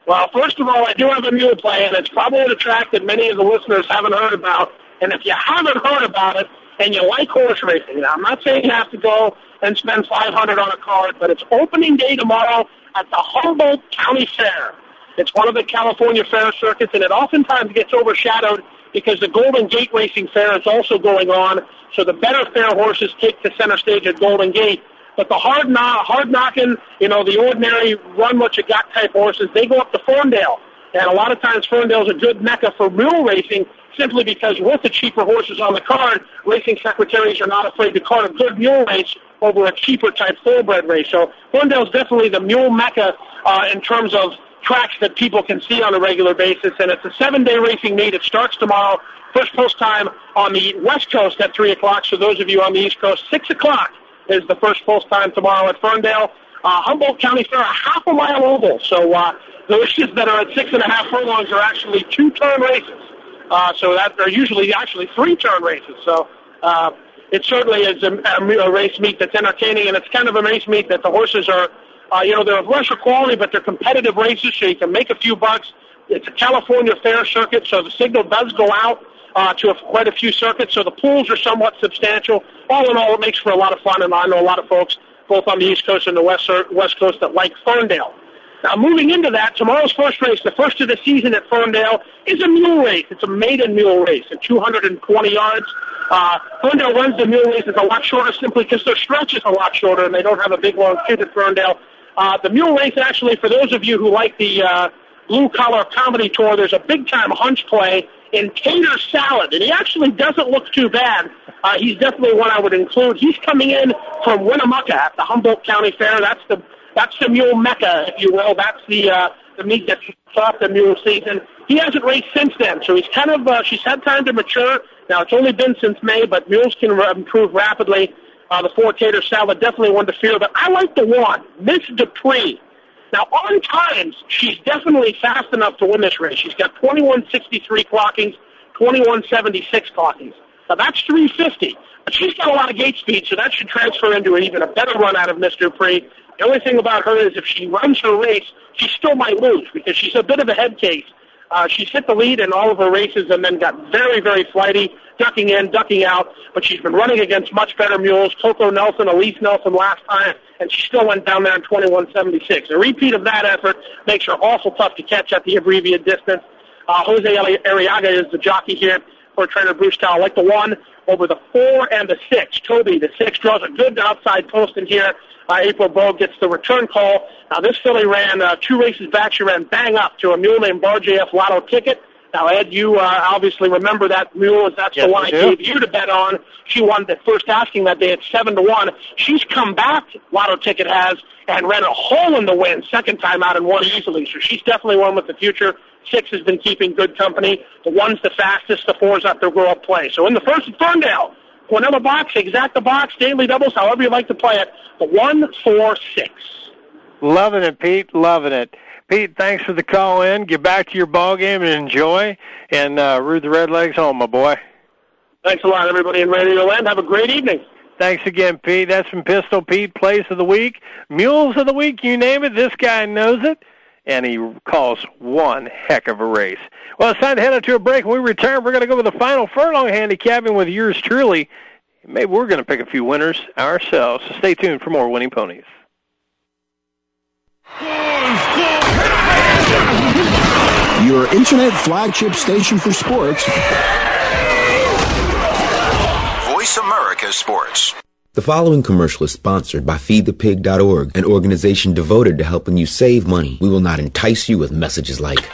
Well, first of all, I do have a mule play, and it's probably a track that many of the listeners haven't heard about. And if you haven't heard about it and you like horse racing, now I'm not saying you have to go and spend 500 on a card, but it's opening day tomorrow at the Humboldt County Fair. It's one of the California fair circuits, and it oftentimes gets overshadowed because the Golden Gate Racing Fair is also going on. So the better fair horses take the center stage at Golden Gate. But the hard knock, hard knocking, you know, the ordinary run what you got type horses, they go up to Ferndale. And a lot of times Ferndale's a good mecca for mule racing simply because with the cheaper horses on the card, racing secretaries are not afraid to card a good mule race over a cheaper type thoroughbred race. So Ferndale's definitely the mule mecca uh, in terms of tracks that people can see on a regular basis. And it's a seven-day racing meet. It starts tomorrow. First post time on the West Coast at 3 o'clock. So those of you on the East Coast, 6 o'clock is the first post time tomorrow at Ferndale. Uh, Humboldt County Fair, a half a mile oval. So uh, the races that are at six and a half furlongs are actually two-turn races. Uh, so that are usually actually three-turn races. So uh, it certainly is a, a, race meet that's entertaining, and it's kind of a race meet that the horses are, uh, you know, they're of lesser quality, but they're competitive races, so you can make a few bucks. It's a California fair circuit, so the signal does go out uh, to a, quite a few circuits, so the pools are somewhat substantial. All in all, it makes for a lot of fun, and I know a lot of folks, both on the East Coast and the West, West Coast, that like Ferndale. Now, moving into that, tomorrow's first race, the first of the season at Ferndale, is a mule race. It's a maiden mule race at 220 yards. Uh, Ferndale runs the mule race. It's a lot shorter simply because their stretch is a lot shorter and they don't have a big long kid at Ferndale. Uh, the mule race, actually, for those of you who like the uh, blue collar comedy tour, there's a big time hunch play in Tater Salad, and he actually doesn't look too bad. Uh, he's definitely one I would include. He's coming in from Winnemucca at the Humboldt County Fair. That's the that's the mule mecca, if you will. That's the uh, the meet that off the mule season. He hasn't raced since then, so he's kind of uh, she's had time to mature. Now it's only been since May, but mules can improve rapidly. Uh, the four tater salad definitely one to fear, but I like the one, Miss Dupree. Now on times, she's definitely fast enough to win this race. She's got 2163 clockings, 2176 clockings. Now that's 350, but she's got a lot of gate speed, so that should transfer into an even a better run out of Miss Dupree. The only thing about her is if she runs her race, she still might lose because she's a bit of a head case. Uh, she's hit the lead in all of her races and then got very, very flighty, ducking in, ducking out. But she's been running against much better mules, Coco Nelson, Elise Nelson last time, and she still went down there in 21.76. A repeat of that effort makes her awful tough to catch at the abbreviated distance. Uh, Jose Arriaga is the jockey here for trainer Bruce Towle. Like the one over the four and the six. Toby, the six, draws a good outside post in here. Uh, April Bogue gets the return call. Now, this filly ran uh, two races back. She ran bang up to a mule named Bar JF Lotto Ticket. Now, Ed, you uh, obviously remember that mule. That's yes, the one I, I gave you to bet on. She won the first asking that day at seven to one. She's come back. Lotto Ticket has and ran a hole in the wind second time out and won easily. So she's definitely one with the future. Six has been keeping good company. The one's the fastest. The four's up to grow up play. So in the first, Ferndale. Whatever box, exact the box, daily doubles, however you like to play it. The one, four, six. Loving it, Pete. Loving it. Pete, thanks for the call in. Get back to your ball game and enjoy, and uh, root the Red Legs home, my boy. Thanks a lot, everybody in Radio Land. Have a great evening. Thanks again, Pete. That's from Pistol Pete, Place of the Week, Mules of the Week, you name it. This guy knows it, and he calls one heck of a race. Well, it's time to head out to a break. When we return, we're going to go with the final furlong handicapping with yours truly. Maybe we're going to pick a few winners ourselves. So stay tuned for more Winning Ponies. Your internet flagship station for sports. Voice America Sports. The following commercial is sponsored by FeedThePig.org, an organization devoted to helping you save money. We will not entice you with messages like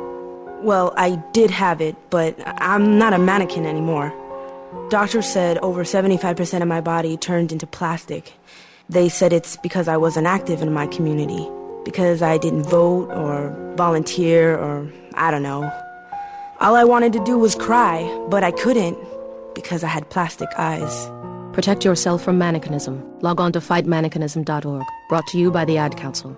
Well, I did have it, but I'm not a mannequin anymore. Doctors said over 75% of my body turned into plastic. They said it's because I wasn't active in my community, because I didn't vote or volunteer or I don't know. All I wanted to do was cry, but I couldn't because I had plastic eyes. Protect yourself from mannequinism. Log on to fightmannequinism.org. Brought to you by the Ad Council.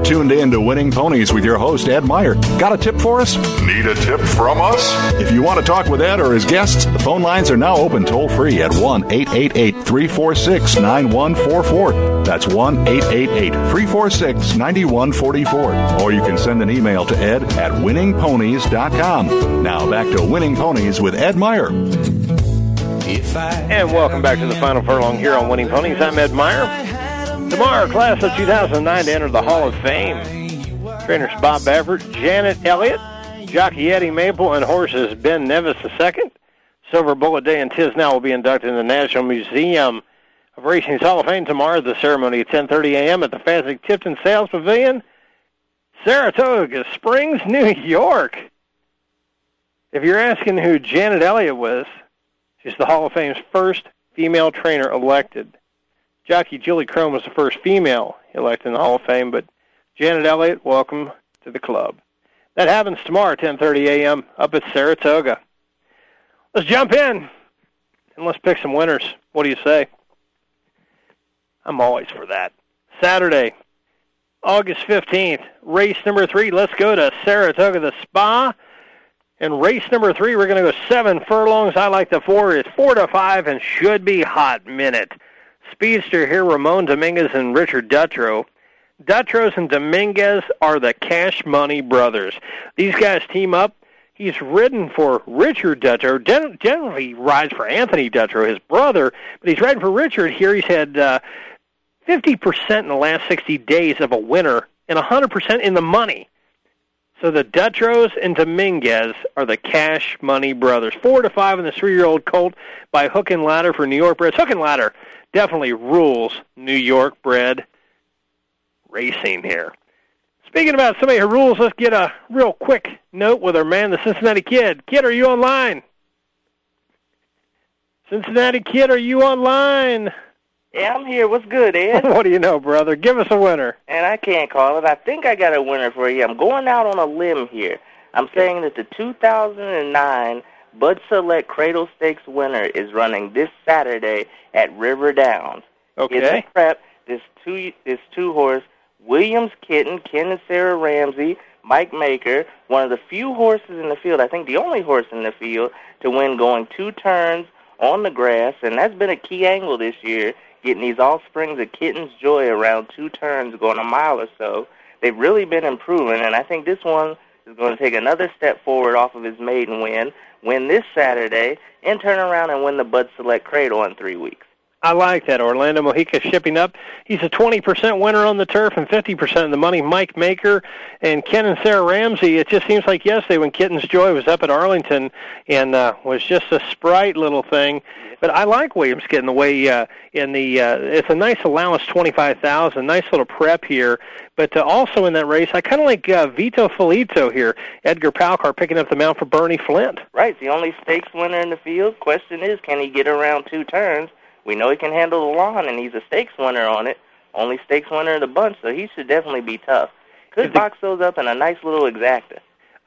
You're tuned in to Winning Ponies with your host, Ed Meyer. Got a tip for us? Need a tip from us? If you want to talk with Ed or his guests, the phone lines are now open toll free at 1 888 346 9144. That's 1 888 346 9144. Or you can send an email to ed at winningponies.com. Now back to Winning Ponies with Ed Meyer. And welcome back to the final furlong here on Winning Ponies. I'm Ed Meyer. Tomorrow, class of 2009 to enter the Hall of Fame. Trainers Bob Baffert, Janet Elliott, jockey Eddie Maple, and horses Ben Nevis II. Silverbulletday and Tiznow will be inducted in the National Museum of Racing's Hall of Fame tomorrow. The ceremony at 10:30 a.m. at the Fasig-Tipton Sales Pavilion, Saratoga Springs, New York. If you're asking who Janet Elliott was, she's the Hall of Fame's first female trainer elected. Jockey Julie Krone was the first female elected in the Hall of Fame, but Janet Elliott, welcome to the club. That happens tomorrow, 10:30 a.m. up at Saratoga. Let's jump in and let's pick some winners. What do you say? I'm always for that. Saturday, August 15th, race number three. Let's go to Saratoga, the Spa. And race number three, we're going to go seven furlongs. I like the four. It's four to five and should be hot minute. Speedster here, Ramon Dominguez and Richard Dutrow. Dutros and Dominguez are the cash money brothers. These guys team up. He's ridden for Richard Dutrow. Gen- generally rides for Anthony Dutrow, his brother, but he's riding for Richard here. He's had uh, 50% in the last 60 days of a winner and 100% in the money. So the Dutros and Dominguez are the cash money brothers. Four to five in the three-year-old colt by Hook and Ladder for New York Breds. Hook and Ladder definitely rules New York bred racing here. Speaking about somebody who rules, let's get a real quick note with our man, the Cincinnati Kid. Kid, are you online? Cincinnati Kid, are you online? Yeah, I'm here. What's good, Ed? what do you know, brother? Give us a winner. And I can't call it. I think I got a winner for you. I'm going out on a limb here. I'm saying that the 2009 Bud Select Cradle Stakes winner is running this Saturday at River Downs. Okay. In the prep, this two this two horse Williams Kitten, Ken and Sarah Ramsey, Mike Maker, one of the few horses in the field, I think the only horse in the field to win going two turns on the grass, and that's been a key angle this year, getting these offsprings of Kitten's Joy around two turns going a mile or so. They've really been improving, and I think this one is going to take another step forward off of his maiden win, win this Saturday, and turn around and win the Bud Select Cradle in three weeks. I like that. Orlando Mojica shipping up. He's a 20% winner on the turf and 50% of the money. Mike Maker and Ken and Sarah Ramsey. It just seems like yesterday when Kitten's Joy was up at Arlington and uh, was just a sprite little thing. But I like Williams getting the way uh, in the. Uh, it's a nice allowance, 25,000. Nice little prep here. But uh, also in that race, I kind of like uh, Vito Felito here. Edgar Palcar picking up the mount for Bernie Flint. Right, the only stakes winner in the field. Question is, can he get around two turns? We know he can handle the lawn, and he's a stakes winner on it. Only stakes winner in the bunch, so he should definitely be tough. Could box those up in a nice little exacta.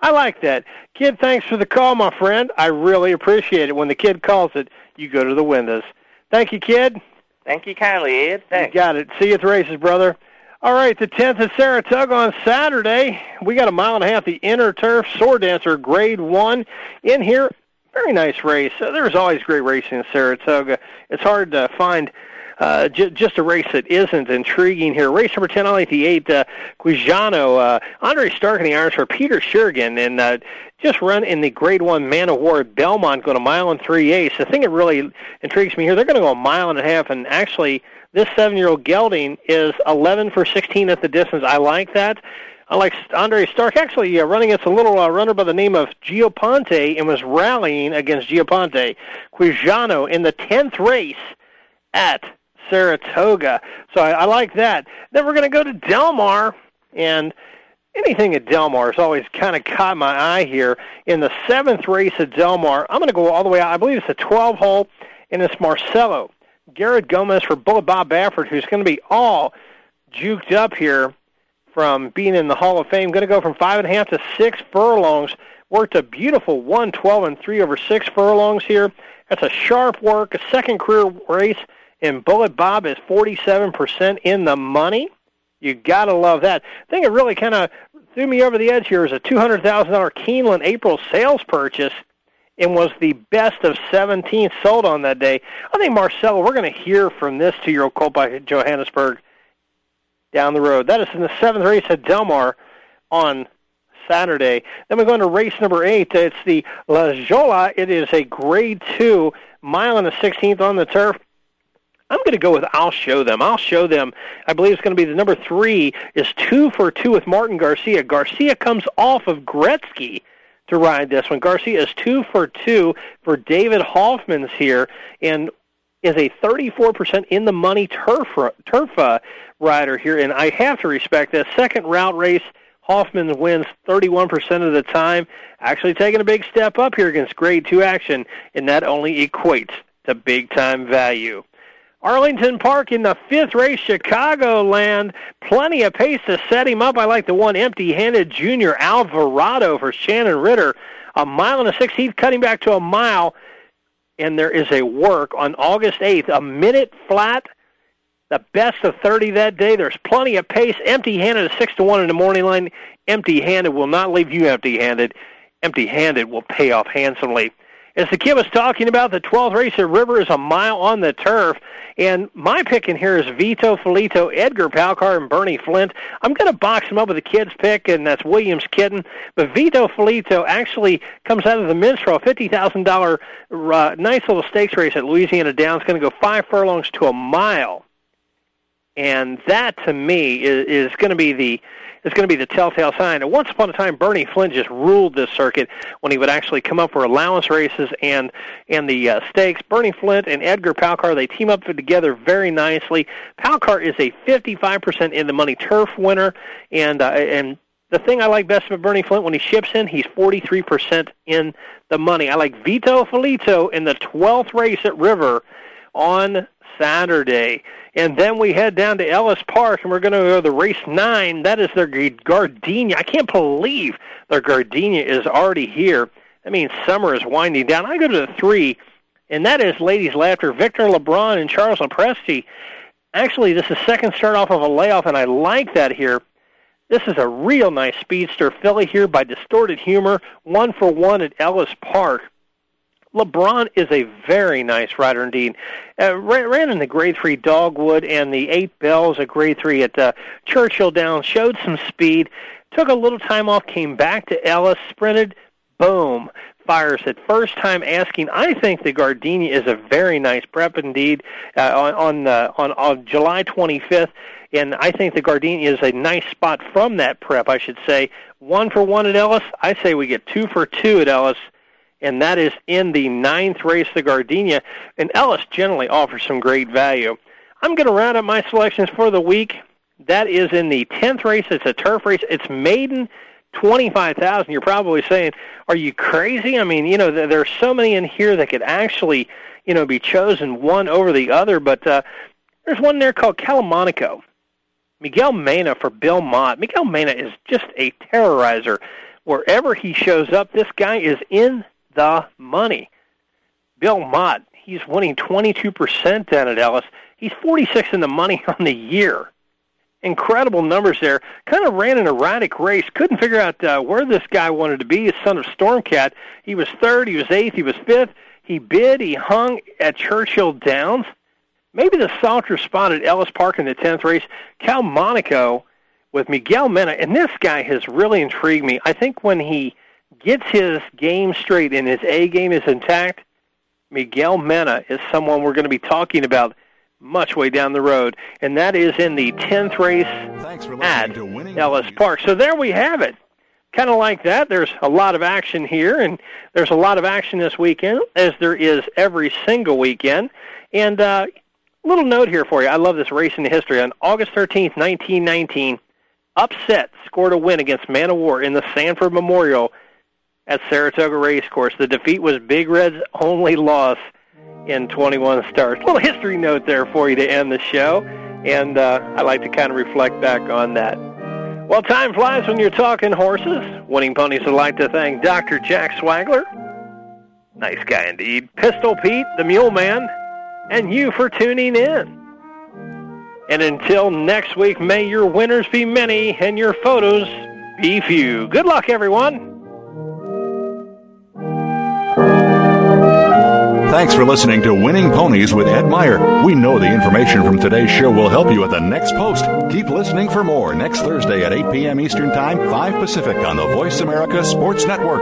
I like that. Kid, thanks for the call, my friend. I really appreciate it. When the kid calls it, you go to the windows. Thank you, kid. Thank you kindly, Ed. Thanks. You got it. See you at the races, brother. All right, the 10th at Saratoga on Saturday. We got a mile and a half, the Inner Turf Sword Dancer Grade 1 in here. Very nice race. Uh, there's always great racing in Saratoga. It's hard to find uh, j- just a race that isn't intriguing here. Race number 10, I the 8, uh, Quijano. Uh, Andre Stark in the irons for Peter Schiergen. And uh, just run in the Grade 1 Man o' War at Belmont, going a mile and three eighths. The thing that really intrigues me here, they're going to go a mile and a half, and actually this seven-year-old gelding is 11 for 16 at the distance. I like that. I like Andre Stark actually uh, running against a little uh, runner by the name of Gio Ponti and was rallying against Gio Ponti. Quijano in the 10th race at Saratoga. So I, I like that. Then we're going to go to Del Mar, and anything at Del Mar has always kind of caught my eye here. In the seventh race at Del Mar, I'm going to go all the way out. I believe it's a 12 hole, and it's Marcelo. Garrett Gomez for Bullet Bob Baffert, who's going to be all juked up here from being in the Hall of Fame. Going to go from five and a half to six furlongs. Worked a beautiful one, twelve, and three over six furlongs here. That's a sharp work, a second career race, and Bullet Bob is 47% in the money. You got to love that. I think it really kind of threw me over the edge here is a $200,000 Keeneland April sales purchase and was the best of 17 sold on that day. I think Marcelo, we're going to hear from this two-year-old colt by Johannesburg down the road. That is in the seventh race at Del Mar on Saturday. Then we go into race number eight. It's the La Jolla. It is a grade two, mile and a sixteenth on the turf. I'm going to go with I'll show them. I'll show them. I believe it's going to be the number three is two for two with Martin Garcia. Garcia comes off of Gretzky to ride this one. Garcia is two for two for David Hofmans here and is a 34% in the money turf turf uh, rider here, and I have to respect that. Second route race, Hofmans wins 31% of the time, actually taking a big step up here against Grade 2 action, and that only equates to big-time value. Arlington Park in the fifth race, Chicagoland. Plenty of pace to set him up. I like the one empty-handed junior Alvarado for Shannon Ritter. A mile and a sixteenth, cutting back to a mile. And there is a work on August 8th, a minute flat, the best of 30 that day. There's plenty of pace. Empty-handed, a 6 to 1 in the morning line. Empty-handed will not leave you empty-handed. Empty-handed will pay off handsomely. As the kid was talking about, the 12th race at River is a mile on the turf. And my pick in here is Vito Felito, Edgar Palcar, and Bernie Flint. I'm going to box him up with the kid's pick, and that's Williams Kitten. But Vito Felito actually comes out of the Minstrel, $50,000 uh, nice little stakes race at Louisiana Downs. going to go five furlongs to a mile. And that, to me, is, is going to be the is going to be the telltale sign. And once upon a time, Bernie Flint just ruled this circuit when he would actually come up for allowance races and and the uh, stakes. Bernie Flint and Edgar Palcar they team up together very nicely. Palcar is a 55% in the money turf winner, and uh, and the thing I like best about Bernie Flint when he ships in, he's 43% in the money. I like Vito Felito in the 12th race at River on Saturday. And then we head down to Ellis Park, and we're going to go to the race nine. That is their Gardenia. I can't believe their Gardenia is already here. That means summer is winding down. I go to the three, and that is Ladies Laughter, Victor LeBron and Charles LoPresti. Actually, this is second start off of a layoff, and I like that here. This is a real nice speedster filly here by Distorted Humor, one for one at Ellis Park. LeBron is a very nice rider indeed. Uh, ran, ran in the Grade 3 Dogwood and the Eight Bells at Grade 3 at uh, Churchill Downs, showed some speed, took a little time off, came back to Ellis, sprinted, boom, fires it. First time asking. I think the Gardenia is a very nice prep indeed uh, on on, uh, on on July 25th, and I think the Gardenia is a nice spot from that prep. I should say one for one at Ellis. I say we get two for two at Ellis and that is in the ninth race, the Gardenia. And Ellis generally offers some great value. I'm going to round up my selections for the week. That is in the 10th race. It's a turf race. It's maiden 25,000. You're probably saying, are you crazy? I mean, you know, there are so many in here that could actually, you know, be chosen one over the other. But uh, there's one there called Calamonico. Miguel Mena for Bill Mott. Miguel Mena is just a terrorizer. Wherever he shows up, this guy is in the money. Bill Mott, he's winning 22% down at Ellis. He's 46 in the money on the year. Incredible numbers there. Kind of ran an erratic race. Couldn't figure out uh, where this guy wanted to be. His son of Storm Cat. He was third. He was eighth. He was fifth. He bid. He hung at Churchill Downs. Maybe the softer spot at Ellis Park in the 10th race. Cal Monaco with Miguel Mena. And this guy has really intrigued me. I think when he gets his game straight and his A game is intact, Miguel Mena is someone we're going to be talking about much way down the road, and that is in the 10th race at Ellis Park. So there we have it. Kind of like that. There's a lot of action here, and there's a lot of action this weekend, as there is every single weekend. And uh, little note here for you. I love this race in history. On August 13th, 1919, Upset scored a win against Man o' War in the Sanford Memorial at Saratoga Racecourse. The defeat was Big Red's only loss in 21 starts. A little history note there for you to end the show, and uh, I like to kind of reflect back on that. Well, time flies when you're talking horses. Winning Ponies would like to thank Dr. Jack Swaggler. Nice guy indeed. Pistol Pete, the Mule Man, and you for tuning in. And until next week, may your winners be many and your photos be few. Good luck, everyone. Thanks for listening to Winning Ponies with Ed Meyer. We know the information from today's show will help you at the next post. Keep listening for more next Thursday at 8 p.m. Eastern Time, 5 Pacific on the Voice America Sports Network.